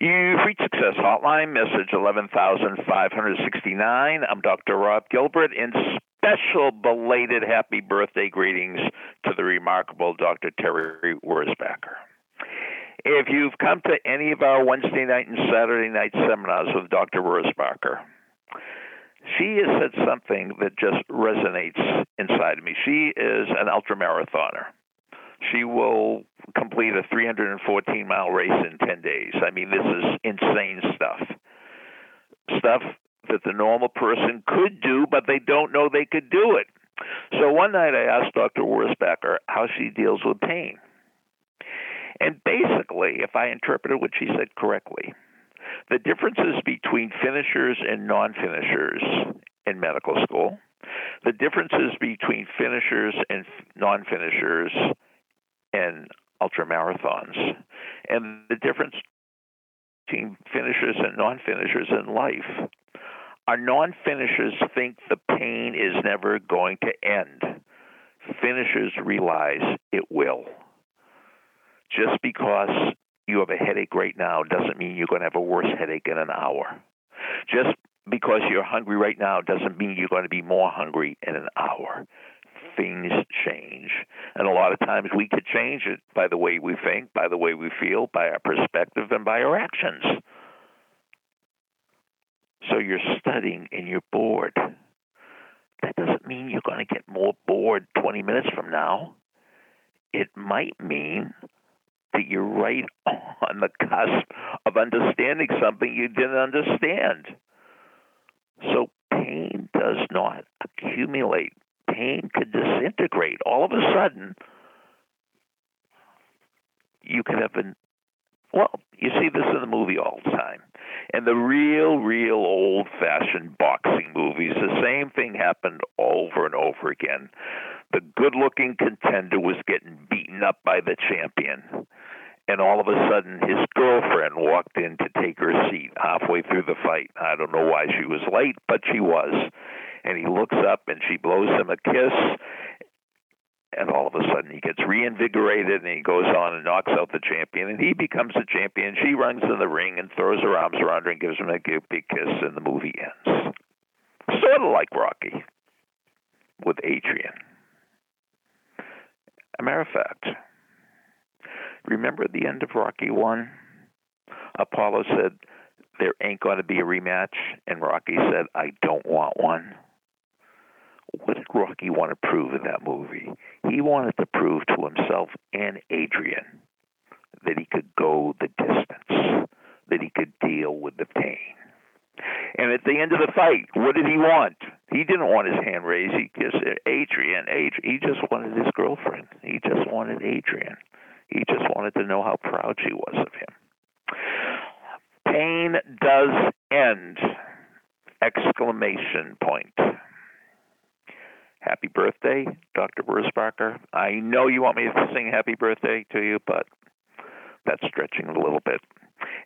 You've reached Success Hotline, message 11569. I'm Dr. Rob Gilbert, and special belated happy birthday greetings to the remarkable Dr. Terry Wurzbacher. If you've come to any of our Wednesday night and Saturday night seminars with Dr. Wurzbacher, she has said something that just resonates inside of me. She is an ultramarathoner. She will complete a 314 mile race in 10 days. I mean, this is insane stuff. Stuff that the normal person could do, but they don't know they could do it. So one night I asked Dr. Wurzbacher how she deals with pain. And basically, if I interpreted what she said correctly, the differences between finishers and non finishers in medical school, the differences between finishers and non finishers in ultramarathons, and the difference between finishers and non finishers in life. Our non finishers think the pain is never going to end. Finishers realize it will. Just because you have a headache right now doesn't mean you're going to have a worse headache in an hour. Just because you're hungry right now doesn't mean you're going to be more hungry in an hour. Things change. And a lot of times we could change it by the way we think, by the way we feel, by our perspective, and by our actions. So you're studying and you're bored. That doesn't mean you're going to get more bored 20 minutes from now. It might mean that you're right on the cusp of understanding something you didn't understand. So pain does not accumulate. Pain could disintegrate. All of a sudden, you could have been, well, you see this in the movie all the time. And the real, real old fashioned boxing movies, the same thing happened over and over again. The good looking contender was getting beaten up by the champion and all of a sudden his girlfriend walked in to take her seat halfway through the fight. I don't know why she was late, but she was. And he looks up and she blows him a kiss. And all of a sudden he gets reinvigorated and he goes on and knocks out the champion and he becomes the champion. She runs in the ring and throws her arms around her and gives him a big kiss and the movie ends. Sort of like Rocky with Adrian. A matter of fact, Remember the end of Rocky One? Apollo said, There ain't going to be a rematch. And Rocky said, I don't want one. What did Rocky want to prove in that movie? He wanted to prove to himself and Adrian that he could go the distance, that he could deal with the pain. And at the end of the fight, what did he want? He didn't want his hand raised. He just said, Adrian, Adrian. He just wanted his girlfriend. He just wanted Adrian. He just wanted to know how proud she was of him. Pain does end! Exclamation point. Happy birthday, Dr. Wurzbacher. I know you want me to sing happy birthday to you, but that's stretching it a little bit.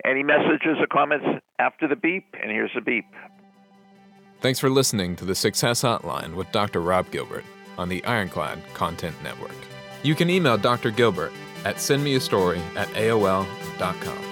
Any messages or comments after the beep? And here's the beep. Thanks for listening to the Success Hotline with Dr. Rob Gilbert on the Ironclad Content Network. You can email Dr. Gilbert at sendmeastory at AOL.com.